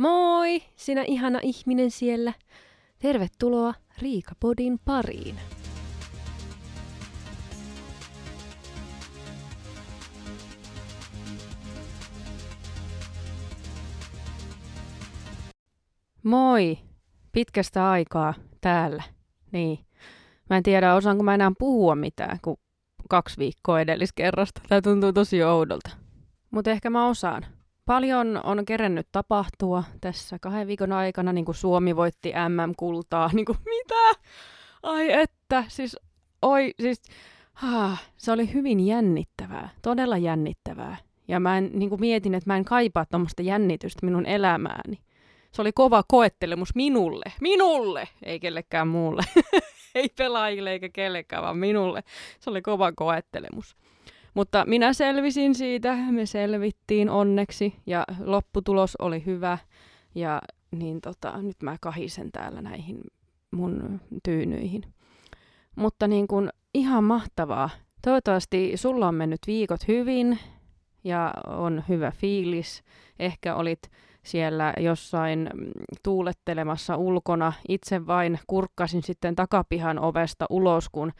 Moi, sinä ihana ihminen siellä. Tervetuloa Riikapodin pariin. Moi, pitkästä aikaa täällä. Niin. Mä en tiedä, osaanko mä enää puhua mitään, kun kaksi viikkoa edelliskerrasta. Tämä tuntuu tosi oudolta. Mutta ehkä mä osaan. Paljon on kerennyt tapahtua tässä kahden viikon aikana, niin kuin Suomi voitti MM-kultaa. Niin kuin mitä? Ai että, siis, oi, siis, ah, se oli hyvin jännittävää, todella jännittävää. Ja mä en, niin kuin mietin, että mä en kaipaa tuommoista jännitystä minun elämääni. Se oli kova koettelemus minulle. Minulle! Ei kellekään muulle. Ei pelaajille eikä kellekään, vaan minulle. Se oli kova koettelemus. Mutta minä selvisin siitä, me selvittiin onneksi ja lopputulos oli hyvä. Ja niin tota, nyt mä kahisen täällä näihin mun tyynyihin. Mutta niin kun, ihan mahtavaa. Toivottavasti sulla on mennyt viikot hyvin ja on hyvä fiilis. Ehkä olit siellä jossain mm, tuulettelemassa ulkona. Itse vain kurkkasin sitten takapihan ovesta ulos, kun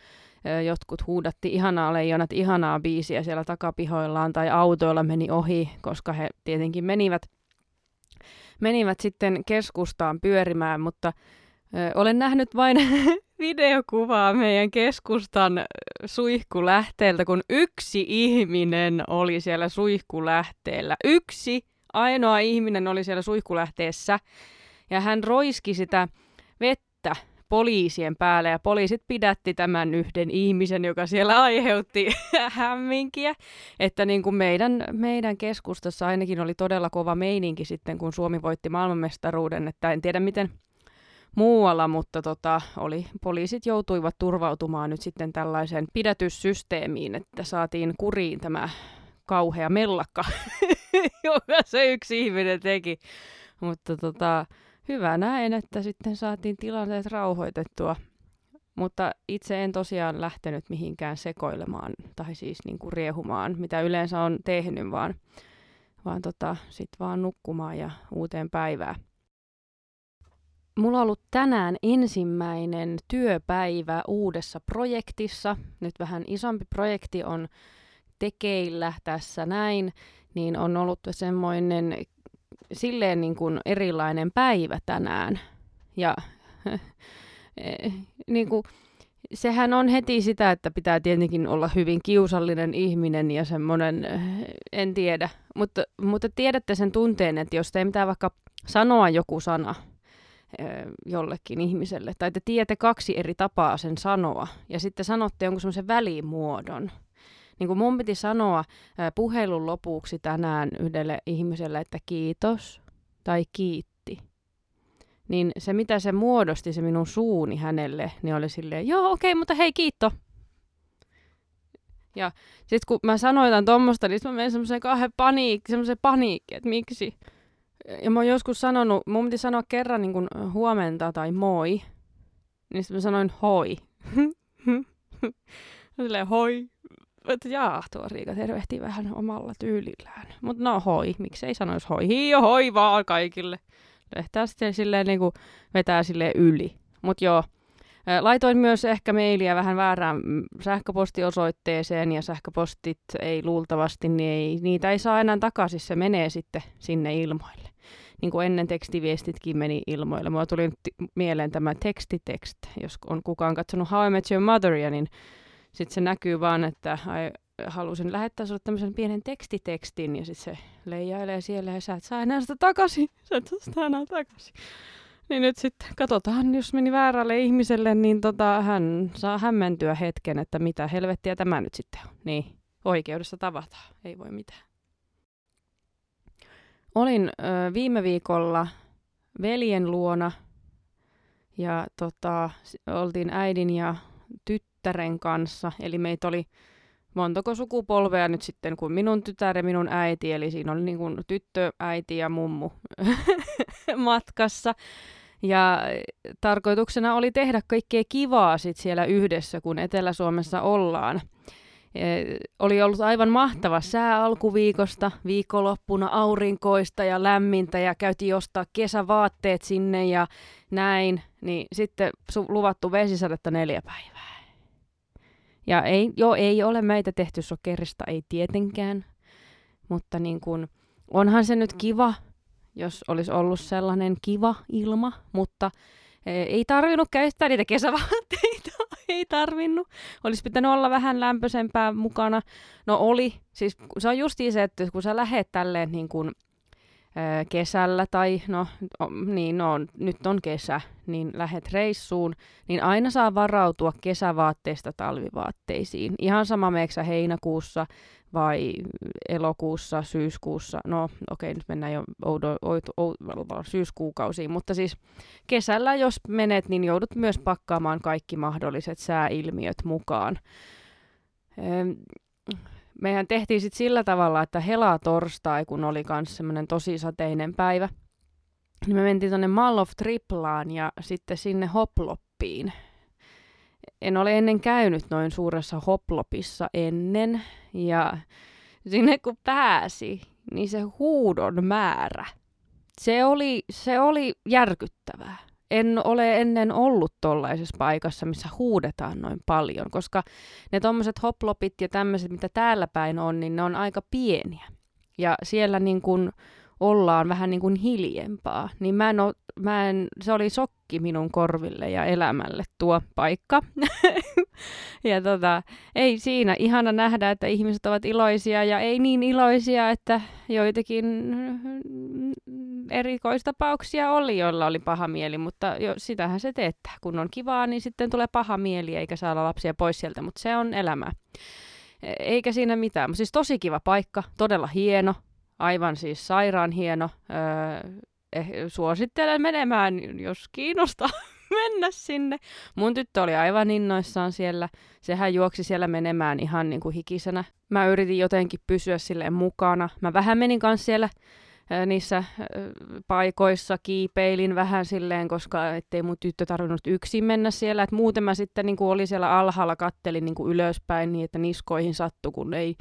jotkut huudatti ihanaa leijonat, ihanaa biisiä siellä takapihoillaan tai autoilla meni ohi, koska he tietenkin menivät, menivät sitten keskustaan pyörimään, mutta ö, olen nähnyt vain videokuvaa meidän keskustan suihkulähteeltä, kun yksi ihminen oli siellä suihkulähteellä. Yksi ainoa ihminen oli siellä suihkulähteessä ja hän roiski sitä vettä poliisien päälle ja poliisit pidätti tämän yhden ihmisen, joka siellä aiheutti hämminkiä. Että niin kuin meidän, meidän keskustassa ainakin oli todella kova meininki sitten, kun Suomi voitti maailmanmestaruuden. Että en tiedä miten muualla, mutta tota, oli, poliisit joutuivat turvautumaan nyt sitten tällaiseen pidätyssysteemiin, että saatiin kuriin tämä kauhea mellakka, joka se yksi ihminen teki. Mutta tota, hyvä näin, että sitten saatiin tilanteet rauhoitettua. Mutta itse en tosiaan lähtenyt mihinkään sekoilemaan tai siis niin kuin riehumaan, mitä yleensä on tehnyt, vaan, vaan tota, sitten vaan nukkumaan ja uuteen päivään. Mulla on ollut tänään ensimmäinen työpäivä uudessa projektissa. Nyt vähän isompi projekti on tekeillä tässä näin, niin on ollut semmoinen silleen niin kuin erilainen päivä tänään. Ja niin kuin, sehän on heti sitä, että pitää tietenkin olla hyvin kiusallinen ihminen ja semmoinen, en tiedä. Mutta, mutta tiedätte sen tunteen, että jos te pitää vaikka sanoa joku sana jollekin ihmiselle, tai te tiedätte kaksi eri tapaa sen sanoa, ja sitten sanotte jonkun semmoisen välimuodon, niin kuin mun piti sanoa puhelun lopuksi tänään yhdelle ihmiselle, että kiitos tai kiitti. Niin se, mitä se muodosti, se minun suuni hänelle, niin oli silleen, joo okei, okay, mutta hei kiitto. Ja sitten kun mä sanoin tuommoista, niin mä menen semmoiseen kahden paniikki, semmoiseen paniikki, että miksi. Ja mä oon joskus sanonut, mun piti sanoa kerran niin kuin huomenta tai moi, niin sitten mä sanoin hoi. Silleen hoi, että jaa, tuo Riika tervehti vähän omalla tyylillään. Mutta no hoi, miksei sanoisi hoi. Hio hoi vaan kaikille. Lehtää sitten silleen niin kuin vetää silleen yli. Mutta joo, Laitoin myös ehkä mailia vähän väärään mm, sähköpostiosoitteeseen ja sähköpostit ei luultavasti, niin ei, niitä ei saa enää takaisin, se menee sitten sinne ilmoille. Niin kuin ennen tekstiviestitkin meni ilmoille. Mulla tuli t- mieleen tämä tekstitext, jos on kukaan katsonut How I Met Your Motheria, niin sitten se näkyy vaan, että ai, halusin lähettää sinulle tämmöisen pienen tekstitekstin ja sitten se leijailee siellä ja sä et saa enää sitä takaisin. Sä et saa sitä enää takaisin. Niin nyt sitten katsotaan, jos meni väärälle ihmiselle, niin tota, hän saa hämmentyä hetken, että mitä helvettiä tämä nyt sitten on. Niin, oikeudessa tavataan, ei voi mitään. Olin ö, viime viikolla veljen luona ja tota, oltiin äidin ja tyt tyttären kanssa. Eli meitä oli montako sukupolvea nyt sitten kuin minun tytär ja minun äiti. Eli siinä oli niin kuin tyttö, äiti ja mummu matkassa. Ja tarkoituksena oli tehdä kaikkea kivaa sit siellä yhdessä, kun Etelä-Suomessa ollaan. oli ollut aivan mahtava sää alkuviikosta, viikonloppuna aurinkoista ja lämmintä ja käytiin ostaa kesävaatteet sinne ja näin, niin sitten luvattu vesisadetta neljä päivää. Ja ei, joo, ei ole meitä tehty sokerista, ei tietenkään, mutta niin kun, onhan se nyt kiva, jos olisi ollut sellainen kiva ilma, mutta ei tarvinnut käyttää niitä kesävaatteita, ei tarvinnut. Olisi pitänyt olla vähän lämpöisempää mukana. No oli, siis se on just se, että kun sä lähet tälleen niin kuin, kesällä tai no, niin no, nyt on kesä, niin lähet reissuun, niin aina saa varautua kesävaatteista talvivaatteisiin. Ihan sama meeksä heinäkuussa vai elokuussa, syyskuussa, no okei, okay, nyt mennään jo oudo, oudo, oudo, syyskuukausiin, mutta siis kesällä jos menet, niin joudut myös pakkaamaan kaikki mahdolliset sääilmiöt mukaan. Mehän tehtiin sitten sillä tavalla, että helaa torstai, kun oli myös semmoinen tosi sateinen päivä, niin me mentiin tuonne Mall of Triplaan ja sitten sinne Hoploppiin. En ole ennen käynyt noin suuressa Hoplopissa ennen, ja sinne kun pääsi, niin se huudon määrä, se oli, se oli järkyttävää. En ole ennen ollut tollaisessa paikassa, missä huudetaan noin paljon, koska ne tommoset hoplopit ja tämmöiset, mitä täällä päin on, niin ne on aika pieniä. Ja siellä niin kun ollaan vähän niin kuin hiljempaa, niin mä en, o, mä en, se oli sokki minun korville ja elämälle tuo paikka. ja tota, ei siinä ihana nähdä, että ihmiset ovat iloisia ja ei niin iloisia, että joitakin erikoistapauksia oli, joilla oli paha mieli, mutta jo, sitähän se teettää. Kun on kivaa, niin sitten tulee paha mieli eikä saada lapsia pois sieltä, mutta se on elämä. E, eikä siinä mitään. Mutta siis tosi kiva paikka, todella hieno, aivan siis sairaan hieno. Öö, eh, suosittelen menemään, jos kiinnostaa mennä sinne. Mun tyttö oli aivan innoissaan siellä. Sehän juoksi siellä menemään ihan niin kuin hikisenä. Mä yritin jotenkin pysyä silleen mukana. Mä vähän menin kanssa siellä niissä paikoissa kiipeilin vähän silleen, koska ettei mun tyttö tarvinnut yksin mennä siellä. Et muuten mä sitten niin kuin oli siellä alhaalla, kattelin niin kuin ylöspäin niin, että niskoihin sattui, kun ei,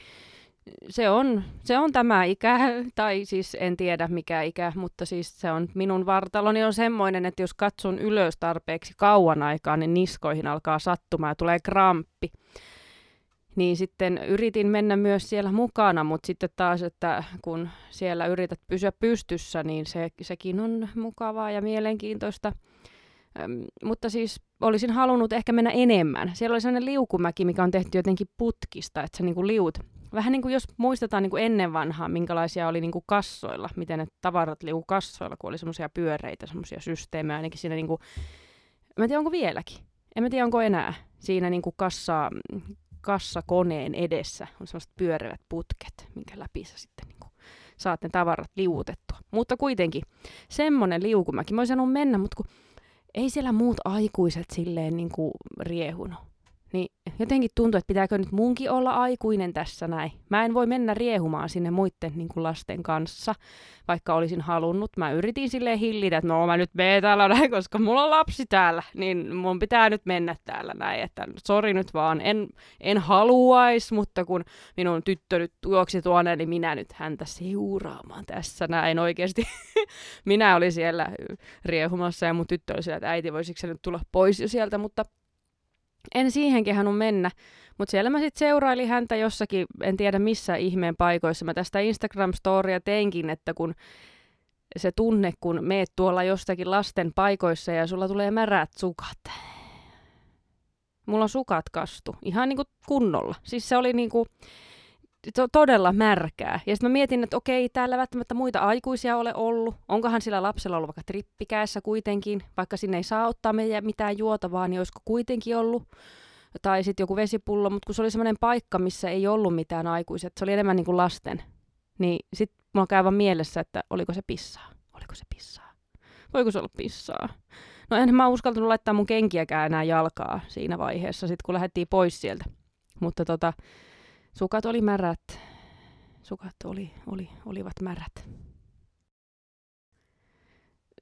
se on, se on tämä ikä, tai siis en tiedä mikä ikä, mutta siis se on minun vartaloni on semmoinen, että jos katson ylös tarpeeksi kauan aikaa, niin niskoihin alkaa sattumaan ja tulee kramppi. Niin sitten yritin mennä myös siellä mukana, mutta sitten taas, että kun siellä yrität pysyä pystyssä, niin se, sekin on mukavaa ja mielenkiintoista. Öm, mutta siis olisin halunnut ehkä mennä enemmän. Siellä oli sellainen liukumäki, mikä on tehty jotenkin putkista, että sä niin kuin liut Vähän niin kuin jos muistetaan niin kuin ennen vanhaa, minkälaisia oli niin kuin kassoilla, miten ne tavarat liuku kassoilla, kun oli semmoisia pyöreitä, semmoisia systeemejä, ainakin siinä niin kuin, mä en tiedä onko vieläkin, en mä tiedä onko enää siinä niin kuin kassa, kassakoneen edessä on semmoiset pyörevät putket, minkä läpi sä sitten niin kuin saat ne tavarat liuutettua. Mutta kuitenkin semmoinen liukumäki, mä olisin mennä, mutta kun ei siellä muut aikuiset silleen niin kuin riehunut. Niin jotenkin tuntuu, että pitääkö nyt munkin olla aikuinen tässä näin. Mä en voi mennä riehumaan sinne muiden niin kuin lasten kanssa, vaikka olisin halunnut. Mä yritin sille hillitä, että no mä nyt menen täällä näin, koska mulla on lapsi täällä, niin mun pitää nyt mennä täällä näin. Että sori nyt vaan, en, en haluais, mutta kun minun tyttö nyt juoksi tuonne, niin minä nyt häntä seuraamaan tässä näin oikeasti. minä olin siellä riehumassa ja mun tyttö oli siellä, että äiti voisiko se nyt tulla pois jo sieltä, mutta en siihen kehannut mennä, mutta siellä mä sitten seurailin häntä jossakin, en tiedä missä ihmeen paikoissa. Mä tästä Instagram-storia teinkin, että kun se tunne, kun meet tuolla jostakin lasten paikoissa ja sulla tulee märät sukat. Mulla sukat kastu, ihan niinku kunnolla. Siis se oli niinku, to- todella märkää. Ja sitten mä mietin, että okei, täällä välttämättä muita aikuisia ole ollut. Onkohan sillä lapsella ollut vaikka trippikäessä kuitenkin, vaikka sinne ei saa ottaa mitään juotavaa, niin olisiko kuitenkin ollut. Tai sitten joku vesipullo, mutta kun se oli semmoinen paikka, missä ei ollut mitään aikuisia, se oli enemmän niin kuin lasten. Niin sitten mulla käy vaan mielessä, että oliko se pissaa. Oliko se pissaa? Voiko se olla pissaa? No en mä uskaltanut laittaa mun kenkiäkään enää jalkaa siinä vaiheessa, sit kun lähdettiin pois sieltä. Mutta tota, Sukat oli märät. Sukat oli, oli, olivat märät.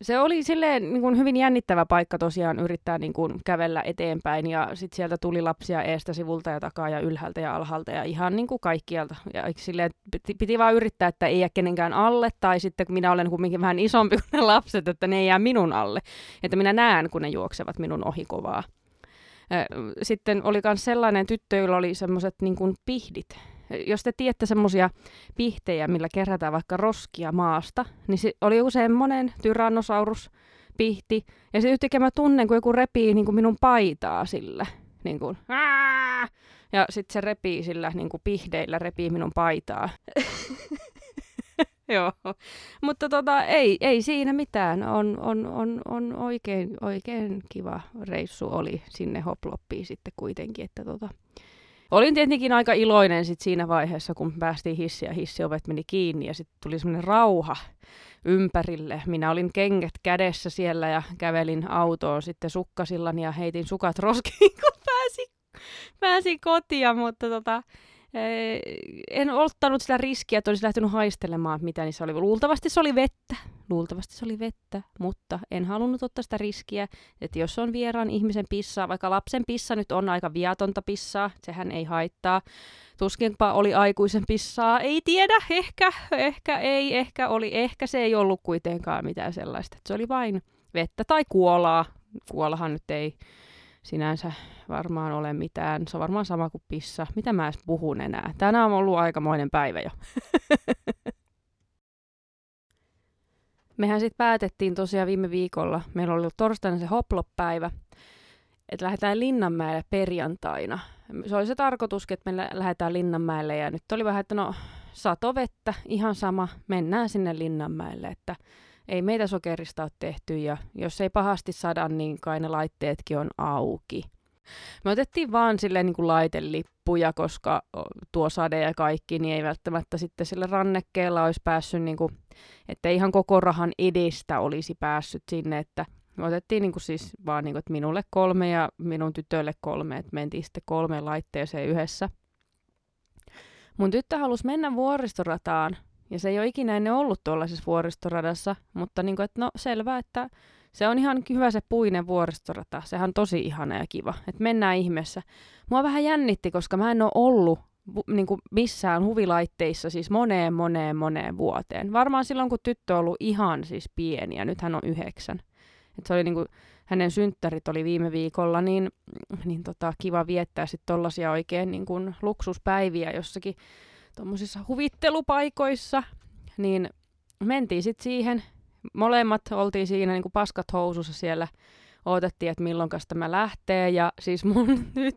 se oli silleen niin kuin hyvin jännittävä paikka tosiaan yrittää niin kuin kävellä eteenpäin ja sitten sieltä tuli lapsia eestä, sivulta ja takaa ja ylhäältä ja alhaalta ja ihan niin kuin kaikkialta. Ja silleen, piti, piti vaan yrittää, että ei jää kenenkään alle tai sitten kun minä olen kumminkin vähän isompi kuin ne lapset, että ne ei jää minun alle. Että minä näen, kun ne juoksevat minun ohi kovaa. Sitten oli myös sellainen tyttö, jolla oli semmoiset niin pihdit, jos te tiedätte semmoisia pihtejä, millä kerätään vaikka roskia maasta, niin se oli joku semmoinen tyrannosaurus pihti. Ja se yhtäkkiä mä tunnen, kun joku repii niin kuin minun paitaa sillä. Niin kuin, ja sitten se repii sillä niin kuin pihdeillä, repii minun paitaa. Joo, mutta tota, ei, ei siinä mitään. On, on, on, on oikein, oikein kiva reissu oli sinne hoploppiin sitten kuitenkin. Että tota, Olin tietenkin aika iloinen sit siinä vaiheessa, kun päästiin hissiä, hissiovet meni kiinni ja sitten tuli semmoinen rauha ympärille. Minä olin kengät kädessä siellä ja kävelin autoon sitten sukkasillani ja heitin sukat roskiin, kun pääsin, pääsin kotia, mutta tota, en ottanut sitä riskiä, että olisi lähtenyt haistelemaan, mitä niissä oli. Luultavasti se oli vettä, luultavasti se oli vettä, mutta en halunnut ottaa sitä riskiä, että jos on vieraan ihmisen pissaa, vaikka lapsen pissa nyt on aika viatonta pissaa, sehän ei haittaa. Tuskinpa oli aikuisen pissaa, ei tiedä, ehkä, ehkä ei, ehkä oli, ehkä se ei ollut kuitenkaan mitään sellaista. Se oli vain vettä tai kuolaa. Kuolahan nyt ei sinänsä varmaan ole mitään. Se on varmaan sama kuin pissa. Mitä mä edes puhun enää? Tänään on ollut aikamoinen päivä jo. Mehän sitten päätettiin tosiaan viime viikolla, meillä oli torstaina se hoplop-päivä, että lähdetään Linnanmäelle perjantaina. Se oli se tarkoitus, että me lähdetään Linnanmäelle ja nyt oli vähän, että no satovettä, ihan sama, mennään sinne Linnanmäelle, että ei meitä sokerista ole tehty ja jos ei pahasti sada, niin kai ne laitteetkin on auki. Me otettiin vaan silleen niin kuin laitelippuja, koska tuo sade ja kaikki, niin ei välttämättä sitten sille rannekkeella olisi päässyt, niin kuin, että ihan koko rahan edestä olisi päässyt sinne, että me otettiin niin kuin siis vaan, niin kuin, että minulle kolme ja minun tytölle kolme, että mentiin sitten kolmeen laitteeseen yhdessä. Mun tyttö halusi mennä vuoristorataan, ja se ei ole ikinä ennen ollut tuollaisessa vuoristoradassa, mutta niin kuin, että no selvä, että se on ihan hyvä se puinen vuoristorata. Sehän on tosi ihana ja kiva, että mennään ihmeessä. Mua vähän jännitti, koska mä en ole ollut niin kuin missään huvilaitteissa siis moneen, moneen, moneen vuoteen. Varmaan silloin, kun tyttö on ollut ihan siis pieni ja nyt hän on yhdeksän. Et se oli niin kuin, hänen synttärit oli viime viikolla, niin, niin tota, kiva viettää sitten tollasia oikein niin kuin luksuspäiviä jossakin tuommoisissa huvittelupaikoissa. Niin mentiin sitten siihen molemmat oltiin siinä niin kuin paskat housussa siellä, odotettiin, että milloin tämä lähtee, ja siis mun nyt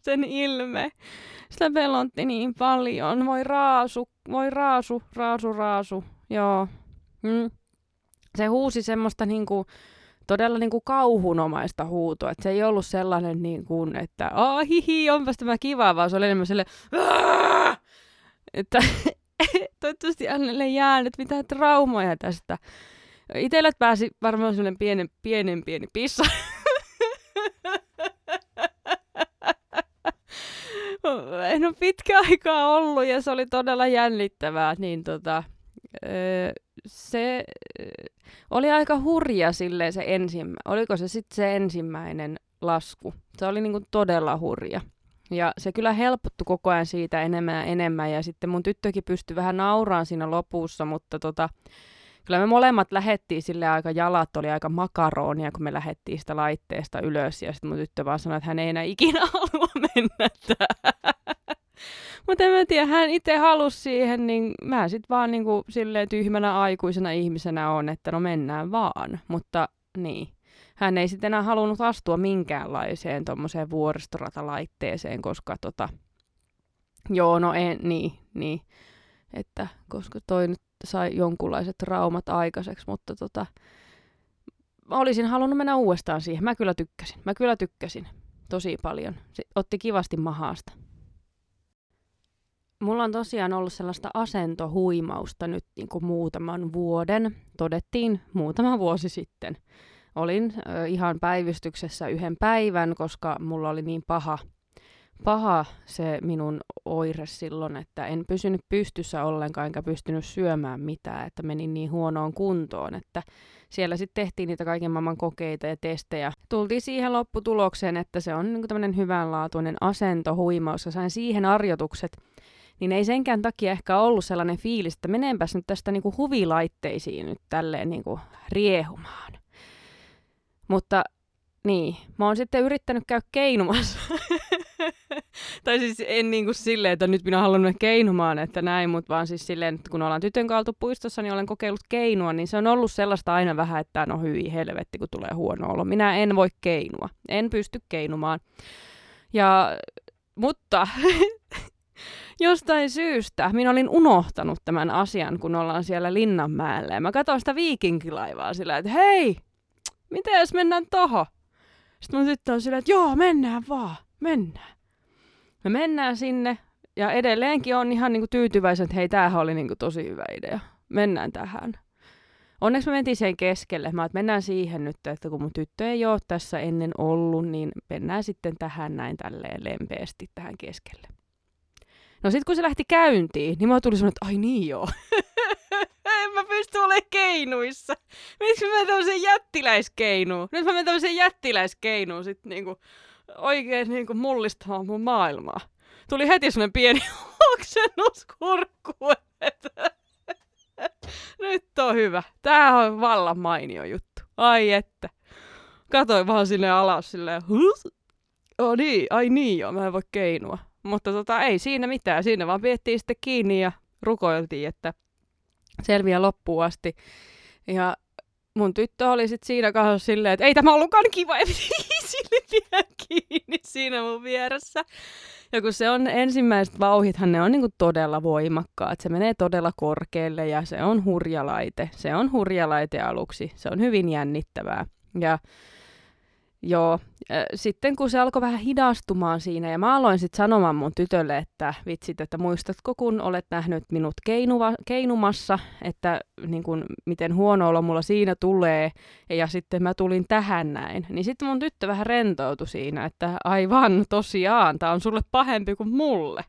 sen ilme, sitä pelotti niin paljon, voi raasu, voi raasu, raasu, raasu, joo. Mm. Se huusi semmoista niinku, todella niinku kauhunomaista huutoa, että se ei ollut sellainen niin kuin, että aah hihi, onpas tämä kiva, vaan se oli enemmän sellainen, että toivottavasti hänelle jäänyt mitään traumoja tästä. Itellä pääsi varmaan sellainen pienen, pienen pieni pissa. en ole pitkä aikaa ollut ja se oli todella jännittävää, niin tota, se oli aika hurja silleen se ensimmä, oliko se sitten se ensimmäinen lasku. Se oli niinku todella hurja. Ja se kyllä helpottu koko ajan siitä enemmän ja enemmän. Ja sitten mun tyttökin pystyi vähän nauraan siinä lopussa, mutta tota, kyllä me molemmat lähettiin sille aika, jalat oli aika makaronia, kun me lähettiin sitä laitteesta ylös. Ja sitten mun tyttö vaan sanoi, että hän ei enää ikinä halua mennä Mutta en mä tiedä, hän itse halusi siihen, niin mä sitten vaan niinku silleen tyhmänä aikuisena ihmisenä on, että no mennään vaan. Mutta niin hän ei sitten enää halunnut astua minkäänlaiseen tuommoiseen vuoristoratalaitteeseen, koska tota, joo, no en, niin, niin, että koska toi nyt sai jonkunlaiset traumat aikaiseksi, mutta tota, olisin halunnut mennä uudestaan siihen. Mä kyllä tykkäsin, mä kyllä tykkäsin tosi paljon. Se otti kivasti mahaasta. Mulla on tosiaan ollut sellaista asentohuimausta nyt niin kuin muutaman vuoden. Todettiin muutama vuosi sitten olin ihan päivystyksessä yhden päivän, koska mulla oli niin paha, paha se minun oire silloin, että en pysynyt pystyssä ollenkaan, enkä pystynyt syömään mitään, että menin niin huonoon kuntoon, että siellä sitten tehtiin niitä kaiken maailman kokeita ja testejä. Tultiin siihen lopputulokseen, että se on niin tämmöinen hyvänlaatuinen asento, huimaus, ja sain siihen arjotukset, niin ei senkään takia ehkä ollut sellainen fiilis, että menenpäs nyt tästä niin kuin huvilaitteisiin nyt tälleen niin kuin riehumaan. Mutta niin, mä oon sitten yrittänyt käydä keinumassa. tai siis en niin kuin silleen, että nyt minä haluan mennä keinumaan, että näin, mutta vaan siis silleen, että kun ollaan tytön kaltu puistossa, niin olen kokeillut keinua, niin se on ollut sellaista aina vähän, että no hyi helvetti, kun tulee huono olo. Minä en voi keinua, en pysty keinumaan. Ja, mutta jostain syystä minä olin unohtanut tämän asian, kun ollaan siellä Linnanmäellä. Ja mä katsoin sitä viikinkilaivaa sillä, että hei, miten jos mennään toho? Sitten mun tyttö on silleen, että joo, mennään vaan, mennään. Me mennään sinne ja edelleenkin on ihan niinku tyytyväisen, että hei, tämähän oli niinku tosi hyvä idea. Mennään tähän. Onneksi me mentiin sen keskelle. Mä että mennään siihen nyt, että kun mun tyttö ei ole tässä ennen ollut, niin mennään sitten tähän näin tälleen lempeästi tähän keskelle. No sit kun se lähti käyntiin, niin mä tuli semmoinen, että ai niin joo. en mä pysty olemaan keinuissa. Miksi mä menen tämmöiseen jättiläiskeinuun? Nyt mä menen tämmöiseen jättiläiskeinuun sit niinku oikein niinku mullistamaan mun maailmaa. Tuli heti semmoinen pieni oksennus kurkkuun, nyt on hyvä. Tää on vallan mainio juttu. Ai että. Katoin vaan sinne alas silleen, Hus? Oh niin, ai niin joo, mä en voi keinua. Mutta tota, ei siinä mitään. Siinä vaan piettiin sitten kiinni ja rukoiltiin, että selviää loppuun asti. Ja mun tyttö oli sitten siinä kanssa silleen, että ei tämä ollutkaan kiva, ja sille kiinni siinä mun vieressä. Ja kun se on ensimmäiset vauhithan, ne on niinku todella voimakkaat. Se menee todella korkealle ja se on hurjalaite. Se on hurjalaite aluksi. Se on hyvin jännittävää. Ja Joo, sitten kun se alkoi vähän hidastumaan siinä ja mä aloin sitten sanomaan mun tytölle, että vitsit, että muistatko kun olet nähnyt minut keinuva, keinumassa, että niin kun, miten huono olo mulla siinä tulee ja sitten mä tulin tähän näin. Niin sitten mun tyttö vähän rentoutui siinä, että aivan tosiaan, tää on sulle pahempi kuin mulle.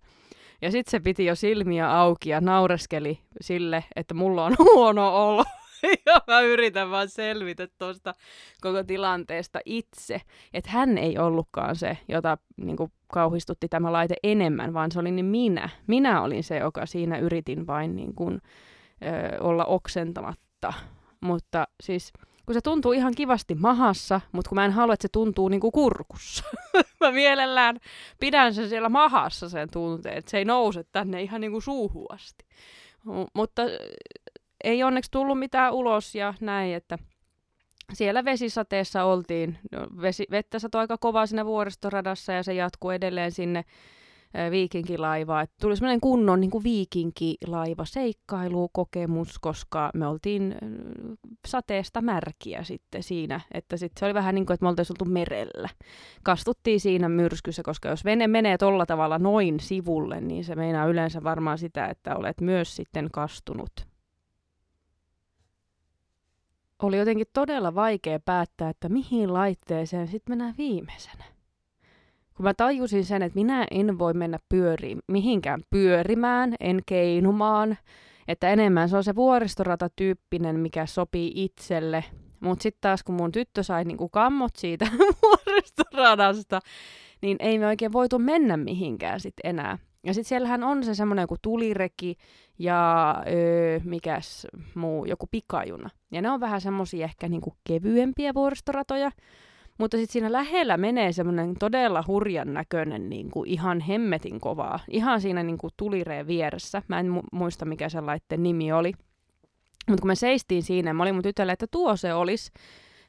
Ja sitten se piti jo silmiä auki ja naureskeli sille, että mulla on huono olo. ja mä yritän vaan selvitä tuosta koko tilanteesta itse. Että hän ei ollutkaan se, jota niin kuin, kauhistutti tämä laite enemmän, vaan se oli niin minä. Minä olin se, joka siinä yritin vain niin kuin, ö, olla oksentamatta. Mutta siis kun se tuntuu ihan kivasti mahassa, mutta kun mä en halua, että se tuntuu niin kuin kurkussa. mä mielellään pidän sen siellä mahassa sen tunteen, että se ei nouse tänne ihan niin kuin suuhun asti. M- mutta ei onneksi tullut mitään ulos ja näin, että siellä vesisateessa oltiin. No, vesi, vettä satoi aika kovaa siinä vuoristoradassa ja se jatkuu edelleen sinne viikinkilaivaa. tuli semmoinen kunnon niin kuin viikinkilaiva seikkailukokemus, koska me oltiin sateesta märkiä sitten siinä. Että sit se oli vähän niin kuin, että me oltaisiin oltu merellä. Kastuttiin siinä myrskyssä, koska jos vene menee tolla tavalla noin sivulle, niin se meinaa yleensä varmaan sitä, että olet myös sitten kastunut oli jotenkin todella vaikea päättää, että mihin laitteeseen sitten mennään viimeisenä. Kun mä tajusin sen, että minä en voi mennä pyöriin, mihinkään pyörimään, en keinumaan, että enemmän se on se vuoristorata-tyyppinen, mikä sopii itselle. Mutta sitten taas kun mun tyttö sai niinku kammot siitä vuoristoradasta, niin ei me oikein voitu mennä mihinkään sitten enää. Ja sitten siellähän on se semmoinen joku tulireki ja öö, mikäs muu, joku pikajuna. Ja ne on vähän semmoisia ehkä niinku kevyempiä vuoristoratoja. Mutta sitten siinä lähellä menee semmoinen todella hurjan näköinen, niinku ihan hemmetin kovaa. Ihan siinä niinku tulireen vieressä. Mä en mu- muista, mikä sen laitteen nimi oli. Mutta kun me seistiin siinä, mä olin mun tytölle, että tuo se olisi,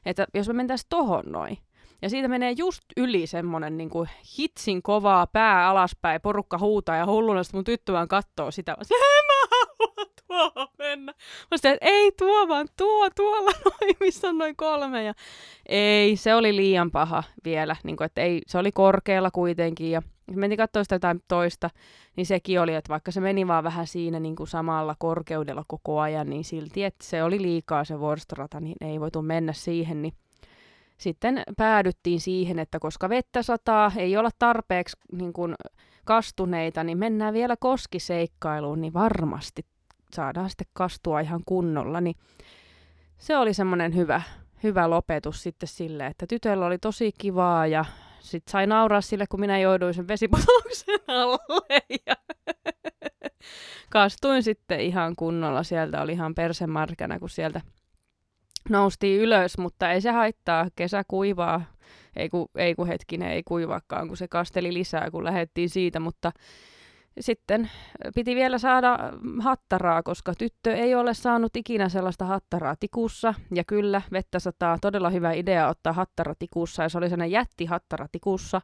että jos me mentäisiin tohon noin. Ja siitä menee just yli semmonen niin kuin hitsin kovaa pää alaspäin, porukka huutaa ja hulluna mun tyttö vaan kattoo sitä. Mä sanoin, mä haluan tuohon mennä. Mä sanoin, että ei tuo vaan tuo tuolla noin, missä on noin kolme. Ja ei, se oli liian paha vielä. Niin kuin, että ei, se oli korkealla kuitenkin ja mentiin katsoa sitä jotain toista, niin sekin oli, että vaikka se meni vaan vähän siinä niin kuin samalla korkeudella koko ajan, niin silti, että se oli liikaa se vuoristorata, niin ei voitu mennä siihen, niin sitten päädyttiin siihen, että koska vettä sataa, ei olla tarpeeksi niin kuin kastuneita, niin mennään vielä koskiseikkailuun, niin varmasti saadaan sitten kastua ihan kunnolla. Niin se oli semmoinen hyvä, hyvä lopetus sitten sille, että tytöllä oli tosi kivaa ja sitten sai nauraa sille, kun minä jouduin sen vesiputoksen alle ja kastuin sitten ihan kunnolla. Sieltä oli ihan persemärkänä, kun sieltä noustiin ylös, mutta ei se haittaa. Kesä kuivaa, ei kun, ei kun hetkinen, ei kuivaakaan, kun se kasteli lisää, kun lähdettiin siitä, mutta sitten piti vielä saada hattaraa, koska tyttö ei ole saanut ikinä sellaista hattaraa tikussa. Ja kyllä, vettä sataa. Todella hyvä idea ottaa hattara tikussa. Ja se oli sellainen jätti hattara tikussa.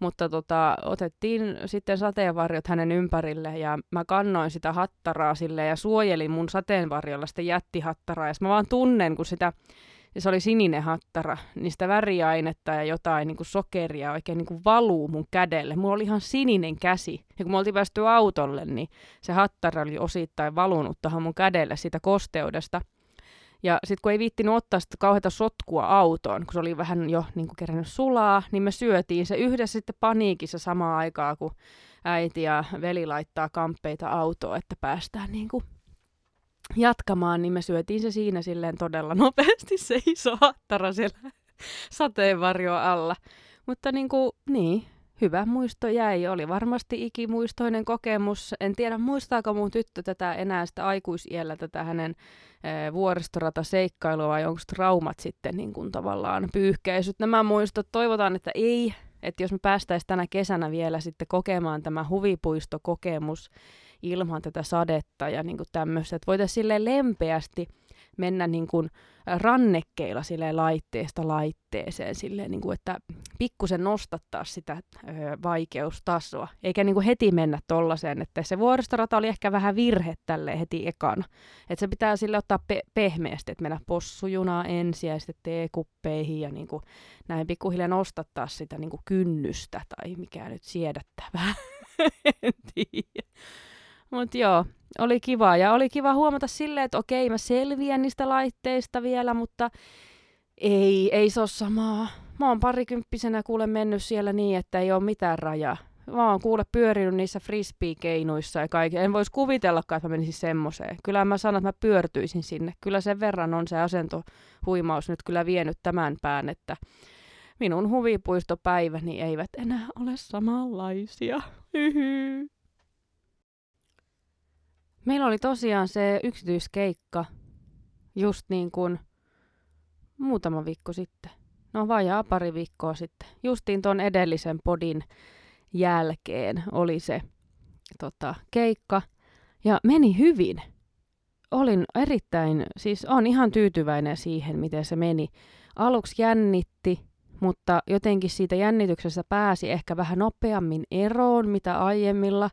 Mutta tota, otettiin sitten sateenvarjot hänen ympärille ja mä kannoin sitä hattaraa sille ja suojelin mun sateenvarjolla sitä jättihattaraa. Ja mä vaan tunnen, kun sitä ja se oli sininen hattara, niin sitä väriainetta ja jotain niin kuin sokeria oikein niin kuin valuu mun kädelle. Mulla oli ihan sininen käsi. Ja kun me oltiin päästy autolle, niin se hattara oli osittain valunut tähän mun kädelle siitä kosteudesta. Ja sitten kun ei viittinyt ottaa sitä kauheata sotkua autoon, kun se oli vähän jo niin kuin kerännyt sulaa, niin me syötiin se yhdessä sitten paniikissa samaan aikaan, kun äiti ja veli laittaa kamppeita autoon, että päästään niin kuin jatkamaan, niin me syötiin se siinä silleen todella nopeasti se iso hattara siellä sateenvarjo alla. Mutta niin kuin, niin, hyvä muisto jäi. Oli varmasti ikimuistoinen kokemus. En tiedä, muistaako mun tyttö tätä enää sitä aikuisiellä, tätä hänen e, vuoristorata-seikkailua vai onko traumat sitten niin kuin tavallaan pyyhkäisyt. Nämä muistot toivotaan, että ei. Että jos me päästäisiin tänä kesänä vielä sitten kokemaan tämä huvipuistokokemus, ilman tätä sadetta ja niin tämmöistä. Että voitaisiin lempeästi mennä niin kuin rannekkeilla sille laitteesta laitteeseen, silleen, niin kuin, että pikkusen nostattaa sitä ö, vaikeustasoa, eikä niin kuin heti mennä tollaiseen, että se vuoristorata oli ehkä vähän virhe tälle heti ekana. Että se pitää sille ottaa pe- pehmeästi, että mennä possujunaa ensin ja sitten teekuppeihin ja niin kuin näin pikkuhiljaa nostattaa sitä niin kuin kynnystä tai mikä nyt siedättävää. en tiedä. Mutta joo, oli kiva. Ja oli kiva huomata silleen, että okei, mä selviän niistä laitteista vielä, mutta ei, ei se ole samaa. Mä oon parikymppisenä kuule mennyt siellä niin, että ei ole mitään rajaa. Mä oon kuule pyörinyt niissä frisbee-keinuissa ja kaikki. En voisi kuvitellakaan, että mä menisin semmoiseen. Kyllä mä sanon, että mä pyörtyisin sinne. Kyllä sen verran on se asentohuimaus nyt kyllä vienyt tämän pään, että minun huvipuistopäiväni eivät enää ole samanlaisia. Hyhy. Meillä oli tosiaan se yksityiskeikka just niin kuin muutama viikko sitten. No vajaa pari viikkoa sitten. Justiin ton edellisen podin jälkeen oli se tota, keikka. Ja meni hyvin. Olin erittäin, siis on ihan tyytyväinen siihen, miten se meni. Aluksi jännitti, mutta jotenkin siitä jännityksestä pääsi ehkä vähän nopeammin eroon, mitä aiemmilla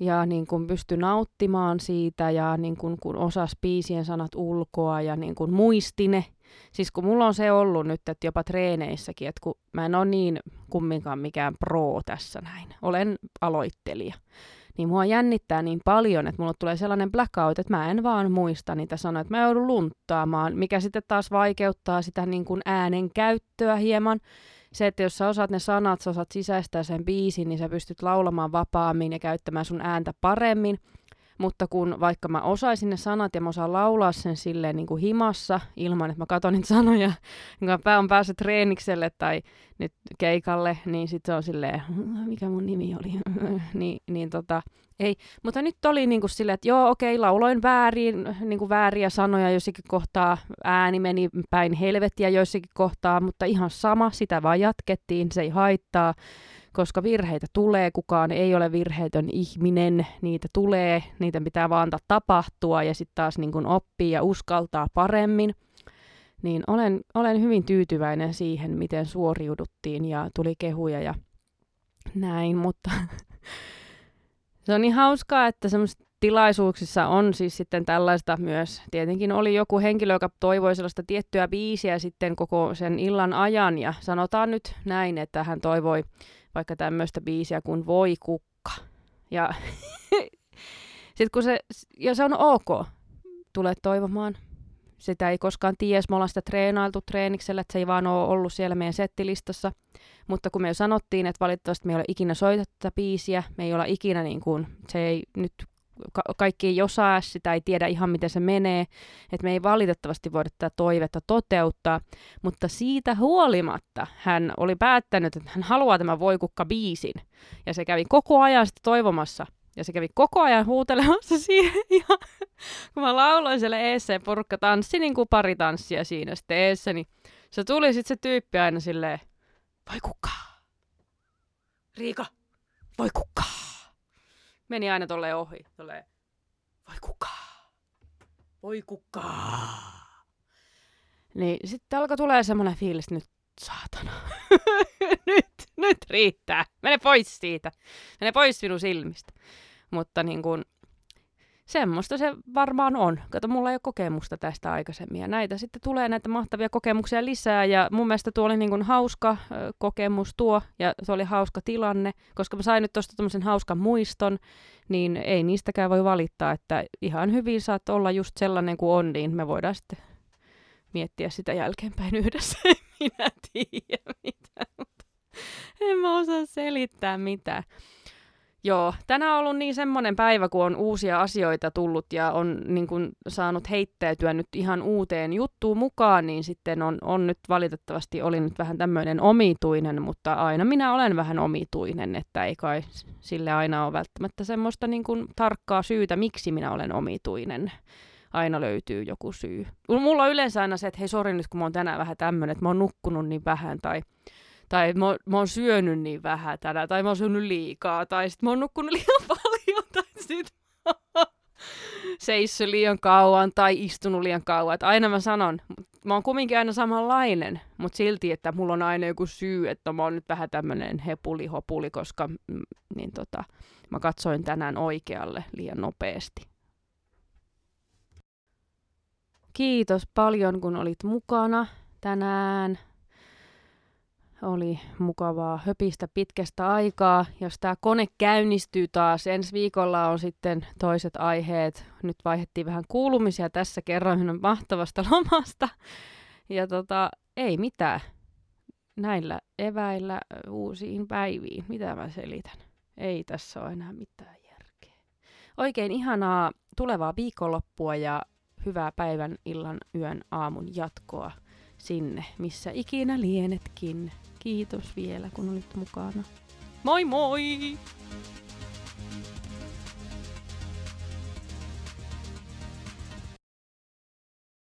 ja niin kuin pystyi nauttimaan siitä ja niin kuin, kun osasi biisien sanat ulkoa ja niin kuin muisti ne. Siis kun mulla on se ollut nyt, että jopa treeneissäkin, että kun mä en ole niin kumminkaan mikään pro tässä näin, olen aloittelija, niin mua jännittää niin paljon, että mulla tulee sellainen blackout, että mä en vaan muista niitä sanoja, että mä joudun lunttaamaan, mikä sitten taas vaikeuttaa sitä niin kuin äänen käyttöä hieman se, että jos sä osaat ne sanat, sä osaat sisäistää sen biisin, niin sä pystyt laulamaan vapaammin ja käyttämään sun ääntä paremmin. Mutta kun vaikka mä osaisin ne sanat ja mä osaan laulaa sen silleen niin kuin himassa ilman, että mä katson niitä sanoja, kun mä on päässyt treenikselle tai nyt keikalle, niin sitten se on silleen, mikä mun nimi oli, niin, niin tota, ei. Mutta nyt oli niin kuin silleen, että joo, okei, lauloin väärin, niin kuin vääriä sanoja jossakin kohtaa, ääni meni päin helvettiä joissakin kohtaa, mutta ihan sama, sitä vaan jatkettiin, se ei haittaa koska virheitä tulee, kukaan ei ole virheetön ihminen, niitä tulee, niitä pitää vaan antaa tapahtua ja sitten taas niin kun oppii ja uskaltaa paremmin. Niin olen, olen hyvin tyytyväinen siihen, miten suoriuduttiin ja tuli kehuja ja näin, mutta se on niin hauskaa, että semmoisissa tilaisuuksissa on siis sitten tällaista myös. Tietenkin oli joku henkilö, joka toivoi sellaista tiettyä biisiä sitten koko sen illan ajan ja sanotaan nyt näin, että hän toivoi vaikka tämmöistä biisiä kuin Voi kukka. Ja sitten kun se, ja se on ok, tulet toivomaan. sitä ei koskaan tiedä, me ollaan sitä treenailtu treeniksellä, että se ei vaan ole ollut siellä meidän settilistassa. Mutta kun me jo sanottiin, että valitettavasti me ei ole ikinä soitettu tätä biisiä, me ei olla ikinä niin kuin, se ei nyt ka- kaikki ei osaa sitä, ei tiedä ihan miten se menee, että me ei valitettavasti voida tätä toivetta toteuttaa, mutta siitä huolimatta hän oli päättänyt, että hän haluaa tämän Voikukka-biisin, ja se kävi koko ajan sitä toivomassa, ja se kävi koko ajan huutelemassa siihen, ja kun mä lauloin siellä eessä, porukka tanssi niin kuin pari tanssia siinä sitten eessä, niin se tuli sitten se tyyppi aina silleen, voi kukkaa, Riika, voi kukkaa meni aina tolleen ohi. Tolleen, voi kukaan, voi kukaan. Niin sitten alkoi tulee semmoinen fiilis, nyt saatana, nyt, nyt riittää, mene pois siitä, mene pois minun silmistä. Mutta niin kun, semmoista se varmaan on. Kato, mulla ei ole kokemusta tästä aikaisemmin. Ja näitä sitten tulee näitä mahtavia kokemuksia lisää. Ja mun mielestä tuo oli niin kuin hauska kokemus tuo. Ja se oli hauska tilanne. Koska mä sain nyt tuosta tämmöisen hauskan muiston, niin ei niistäkään voi valittaa. Että ihan hyvin saat olla just sellainen kuin on, niin me voidaan sitten miettiä sitä jälkeenpäin yhdessä. Minä tiedä mitä, en mä osaa selittää mitään. Joo, tänään on ollut niin semmoinen päivä, kun on uusia asioita tullut ja on niin kun, saanut heittäytyä nyt ihan uuteen juttuun mukaan, niin sitten on, on nyt valitettavasti oli nyt vähän tämmöinen omituinen, mutta aina minä olen vähän omituinen, että ei kai sille aina ole välttämättä semmoista niin kun, tarkkaa syytä, miksi minä olen omituinen. Aina löytyy joku syy. Mulla on yleensä aina se, että hei sori nyt kun mä oon tänään vähän tämmöinen, että mä oon nukkunut niin vähän tai tai mä, mä oon syönyt niin vähän tänään, tai mä oon syönyt liikaa, tai sit mä oon nukkunut liian paljon, tai sit seissyt liian kauan, tai istunut liian kauan. Et aina mä sanon, mä oon kumminkin aina samanlainen, mutta silti, että mulla on aina joku syy, että mä oon nyt vähän tämmönen hepuli-hopuli, koska mm, niin tota, mä katsoin tänään oikealle liian nopeasti. Kiitos paljon, kun olit mukana tänään oli mukavaa höpistä pitkästä aikaa. Jos tämä kone käynnistyy taas, ensi viikolla on sitten toiset aiheet. Nyt vaihdettiin vähän kuulumisia tässä kerran mahtavasta lomasta. Ja tota, ei mitään. Näillä eväillä uusiin päiviin. Mitä mä selitän? Ei tässä ole enää mitään järkeä. Oikein ihanaa tulevaa viikonloppua ja hyvää päivän, illan, yön, aamun jatkoa sinne, missä ikinä lienetkin. Kiitos vielä, kun olit mukana. Moi moi!